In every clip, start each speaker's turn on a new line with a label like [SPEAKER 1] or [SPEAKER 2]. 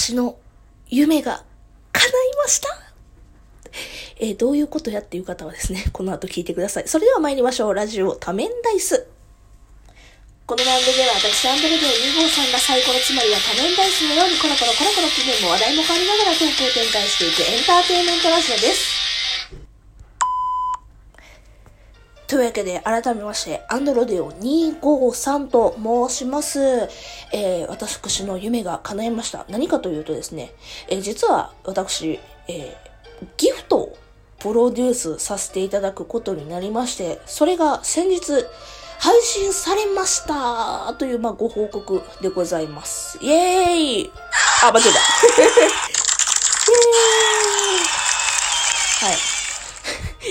[SPEAKER 1] 私の夢が叶いました？えー、どういうことやっていう方はですね、この後聞いてください。それでは参りましょう。ラジオ多面ダイス。この番組では私、アンドレディオ2号さんが最高のつまりは多面ダイスのようにコロコロコロコロ気分も話題も変わりながらトークを展開していくエンターテインメントラジオです。というわけで、改めまして、アンドロデオ253と申します。えー、私の夢が叶いました。何かというとですね、えー、実は私、えー、ギフトをプロデュースさせていただくことになりまして、それが先日、配信されましたという、まあ、ご報告でございます。イェーイあ、間違えた。イェーイはい。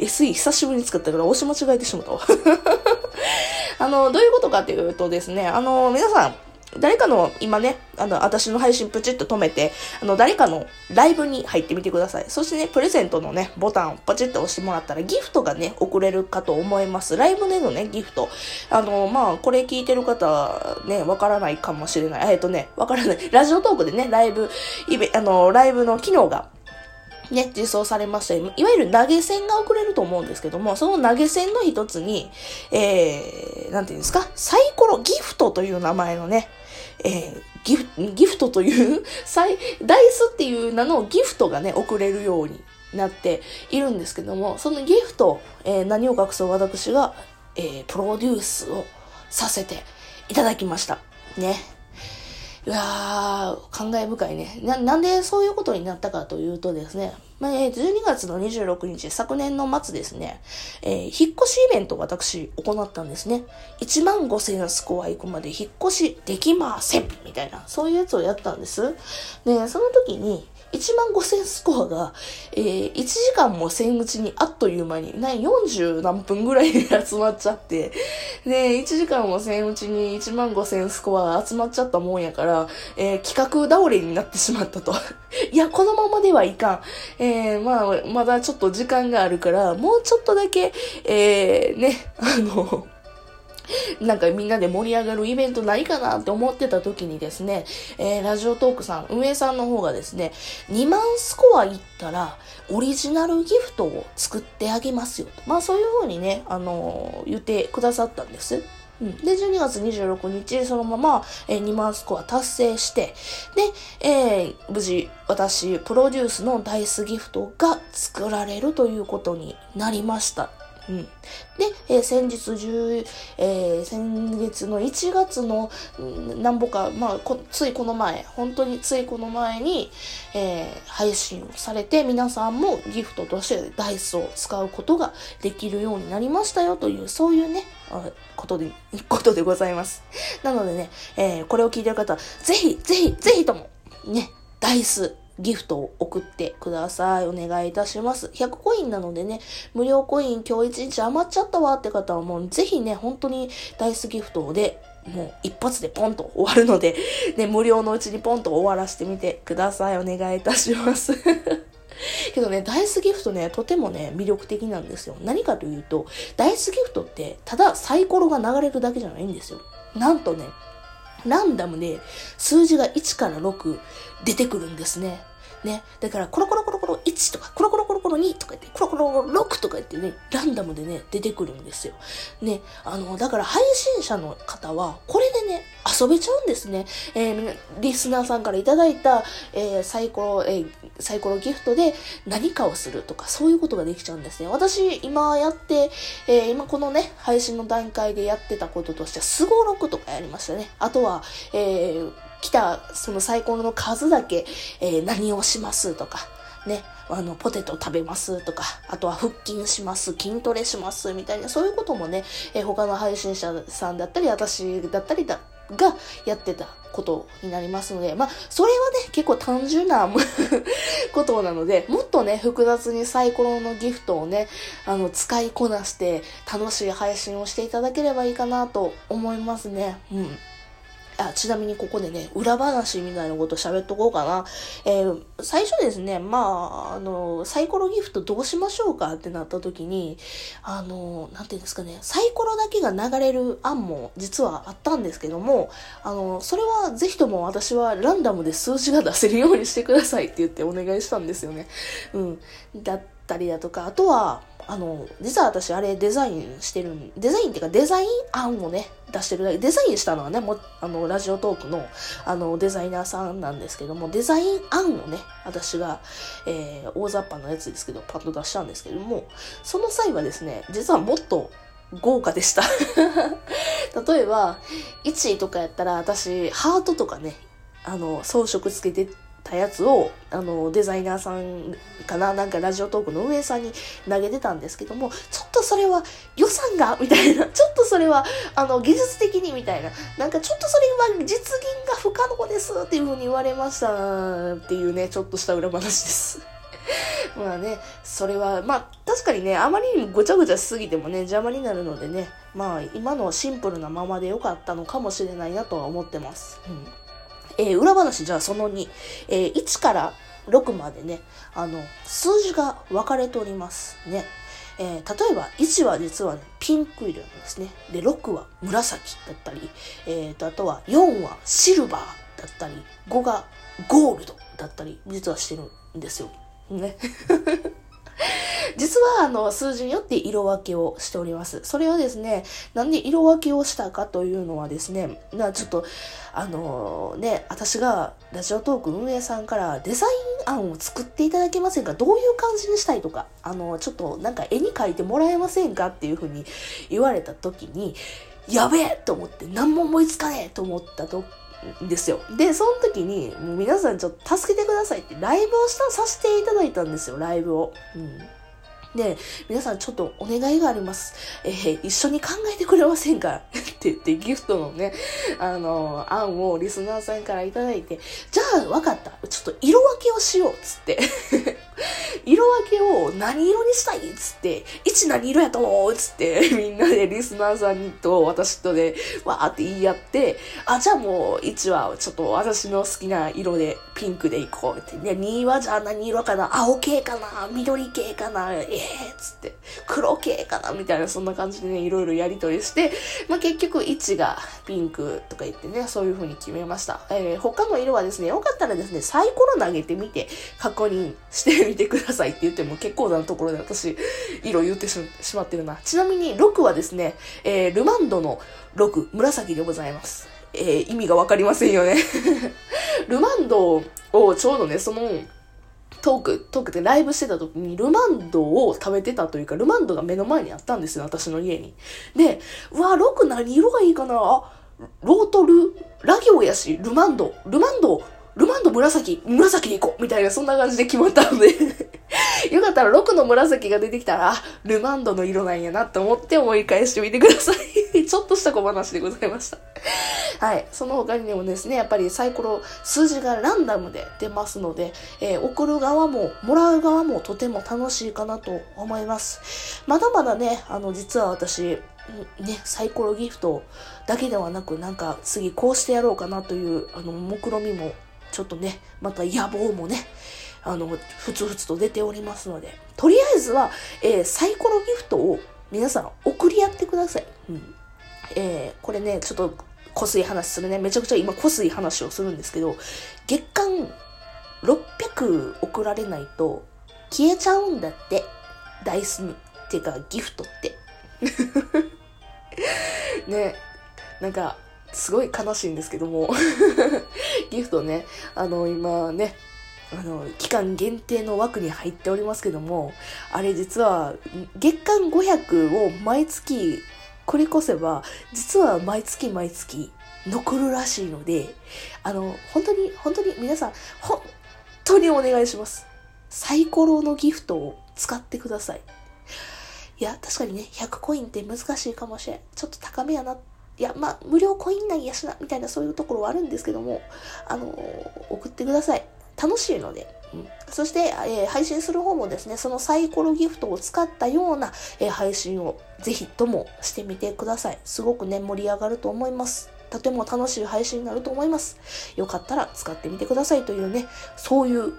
[SPEAKER 1] SE 久しぶりに使ったから押し間違えてしまったわ。あの、どういうことかっていうとですね、あの、皆さん、誰かの、今ね、あの、私の配信プチッと止めて、あの、誰かのライブに入ってみてください。そしてね、プレゼントのね、ボタンをパチッと押してもらったら、ギフトがね、送れるかと思います。ライブでのね、ギフト。あの、まあ、これ聞いてる方、ね、わからないかもしれない。えっとね、わからない。ラジオトークでね、ライブ、イベ、あの、ライブの機能が、ね、実装されまして、いわゆる投げ銭が送れると思うんですけども、その投げ銭の一つに、えー、なんていうんですか、サイコロギフトという名前のね、えー、ギフギフトという サイダイスっていう名のギフトがね、送れるようになっているんですけども、そのギフト、えー、何を隠そう私が、えー、プロデュースをさせていただきました。ね。いやー、感慨深いね。な、なんでそういうことになったかというとですね、まあ、えー、12月の26日、昨年の末ですね、えー、引っ越しイベントを私行ったんですね。1万5000スコア行くまで引っ越しできませんみたいな、そういうやつをやったんです。で、その時に、1万5000スコアが、えー、1時間もせんうちにあっという間に、な、40何分ぐらいで集まっちゃって、で、1時間もせんうちに1万5000スコアが集まっちゃったもんやから、えー、企画倒れになってしまったと。いや、このままではいかん。えー、まあ、まだちょっと時間があるから、もうちょっとだけ、えー、ね、あの、なんかみんなで盛り上がるイベントないかなって思ってた時にですね、えー、ラジオトークさん、運営さんの方がですね、2万スコアいったら、オリジナルギフトを作ってあげますよと。まあそういう風にね、あのー、言ってくださったんです。うん、で、12月26日、そのまま、えー、2万スコア達成して、で、えー、無事、私、プロデュースのダイスギフトが作られるということになりました。うん。で、えー、先日10、えー、先月の1月の、なんぼか、まあついこの前、本当についこの前に、えー、配信をされて、皆さんもギフトとしてダイスを使うことができるようになりましたよという、そういうね、ことで、ことでございます。なのでね、えー、これを聞いてる方は、ぜひ、ぜひ、ぜひとも、ね、ダイス、ギフトを送ってください。お願いいたします。100コインなのでね、無料コイン今日一日余っちゃったわって方はもうぜひね、本当にダイスギフトでもう一発でポンと終わるので、ね、無料のうちにポンと終わらせてみてください。お願いいたします。けどね、ダイスギフトね、とてもね、魅力的なんですよ。何かというと、ダイスギフトって、ただサイコロが流れるだけじゃないんですよ。なんとね、ランダムで数字が1から6出てくるんですね。ね。だから、コロコロコロコロ1とか、コロコロコロコロ2とか言って、コロコロロ6とか言ってね、ランダムでね、出てくるんですよ。ね。あの、だから配信者の方は、これでね、遊べちゃうんですね。えー、リスナーさんからいただいた、えー、サイコロ、えー、サイコロギフトで何かをするとか、そういうことができちゃうんですね。私、今やって、えー、今このね、配信の段階でやってたこととしては、スゴロクとかやりましたね。あとは、えー、来たそのサイコロの数だけ、えー、何をしますとか、ね、あの、ポテト食べますとか、あとは腹筋します、筋トレしますみたいな、そういうこともね、えー、他の配信者さんだったり、私だったりだ、がやってたことになりますので、まあ、それはね、結構単純な ことなので、もっとね、複雑にサイコロのギフトをね、あの、使いこなして、楽しい配信をしていただければいいかなと思いますね。うん。あ、ちなみにここでね、裏話みたいなこと喋っとこうかな。えー、最初ですね、まあ、あの、サイコロギフトどうしましょうかってなった時に、あの、なんていうんですかね、サイコロだけが流れる案も実はあったんですけども、あの、それはぜひとも私はランダムで数字が出せるようにしてくださいって言ってお願いしたんですよね。うん。だったりだとか、あとは、あの、実は私あれデザインしてるん、デザインっていうかデザイン案をね、出してるだけ、デザインしたのはね、もあの、ラジオトークの、あの、デザイナーさんなんですけども、デザイン案をね、私が、えー、大雑把なやつですけど、パッと出したんですけども、その際はですね、実はもっと豪華でした。例えば、1位とかやったら、私、ハートとかね、あの、装飾つけてたやつを、あの、デザイナーさんかな、なんかラジオトークの運営さんに投げてたんですけども、ちょっとそれは予算が、みたいな、ちょっとそれは、あの、技術的に、みたいな、なんかちょっとそれは実現が不可能ですっていうふうに言われましたっていうね、ちょっとした裏話です。まあね、それは、まあ確かにね、あまりにごちゃごちゃしすぎてもね、邪魔になるのでね、まあ今のシンプルなままでよかったのかもしれないなとは思ってます。うんえー、裏話じゃあその2、えー、1から6までね、あの、数字が分かれておりますね。えー、例えば1は実はね、ピンク色なんですね。で、6は紫だったり、えーと、あとは4はシルバーだったり、5がゴールドだったり、実はしてるんですよ。ね。実はあの数字によって色分けをしております。それはですね、なんで色分けをしたかというのはですね、なちょっと、あのー、ね、私がラジオトーク運営さんからデザイン案を作っていただけませんか？どういう感じにしたいとか、あのー、ちょっとなんか絵に描いてもらえませんか？っていうふうに言われた時に、やべえと思って何も思いつかねえと思ったとですよ。で、その時に、もう皆さんちょっと助けてくださいってライブをしたさせていただいたんですよ、ライブを。うんで、皆さんちょっとお願いがあります。えー、一緒に考えてくれませんか？って言ってギフトのね、あのー、案をリスナーさんからいただいて、じゃあ分かった。ちょっと色分けをしよう。つって。色 何色にしたいっつって、1何色やと思うっつって、みんなでリスナーさんと私とで、わーって言い合って、あ、じゃあもう1はちょっと私の好きな色でピンクでいこうって。ね、2はじゃあ何色かな青系かな緑系かなええー、っつって、黒系かなみたいなそんな感じでね、いろいろやりとりして、まあ、結局1がピンクとか言ってね、そういう風に決めました。えー、他の色はですね、よかったらですね、サイコロ投げてみて確認してみてください。ださいって言っても結構なところで私、色言ってしまってるな。ちなみに6はですね、えー、ルマンドの6、紫でございます。えー、意味がわかりませんよね ルマンドをちょうどね、その、トーク、トークでライブしてた時にルマンドを食べてたというか、ルマンドが目の前にあったんですよ、私の家に。で、うわ、6何色がいいかな？あ、ロートル、ラ行やし、ルマンド、ルマンド、ルマンド紫、紫で行こうみたいな、そんな感じで決まったので よかったら6の紫が出てきたら、ルマンドの色なんやなって思って思い返してみてください ちょっとした小話でございましたはい。その他にもですね、やっぱりサイコロ、数字がランダムで出ますので、えー、送る側も、もらう側もとても楽しいかなと思います。まだまだね、あの、実は私、ね、サイコロギフトだけではなく、なんか次こうしてやろうかなという、あの、目論みもちょっとね、また野望もね、あの、ふつふつと出ておりますので、とりあえずは、えー、サイコロギフトを皆さん送り合ってください。うん。えー、これね、ちょっと、こすい話するね。めちゃくちゃ今こすい話をするんですけど、月間600送られないと消えちゃうんだって。ダイスっていうかギフトって。ね、なんか、すごい悲しいんですけども ギフトね、あの、今ね、あの、期間限定の枠に入っておりますけども、あれ実は、月間500を毎月繰り越せば、実は毎月毎月残るらしいので、あの、本当に、本当に皆さん、本当にお願いします。サイコロのギフトを使ってください。いや、確かにね、100コインって難しいかもしれん。ちょっと高めやないや、まあ、無料コイン内やしな、みたいなそういうところはあるんですけども、あのー、送ってください。楽しいので。うん、そして、えー、配信する方もですね、そのサイコロギフトを使ったような、えー、配信をぜひともしてみてください。すごくね、盛り上がると思います。とても楽しい配信になると思います。よかったら使ってみてくださいというね、そういう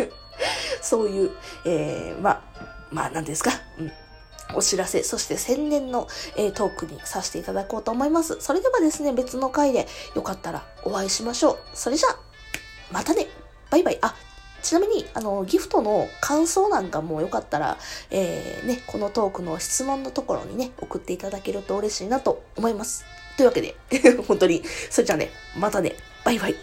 [SPEAKER 1] そういう、えー、まあ、まあ、何ですか、うん。お知らせ、そして宣伝の、えー、トークにさせていただこうと思います。それではですね、別の回でよかったらお会いしましょう。それじゃあ、またねバイバイあ、ちなみに、あの、ギフトの感想なんかもよかったら、えー、ね、このトークの質問のところにね、送っていただけると嬉しいなと思います。というわけで、本当に、それじゃあね、またね、バイバイ。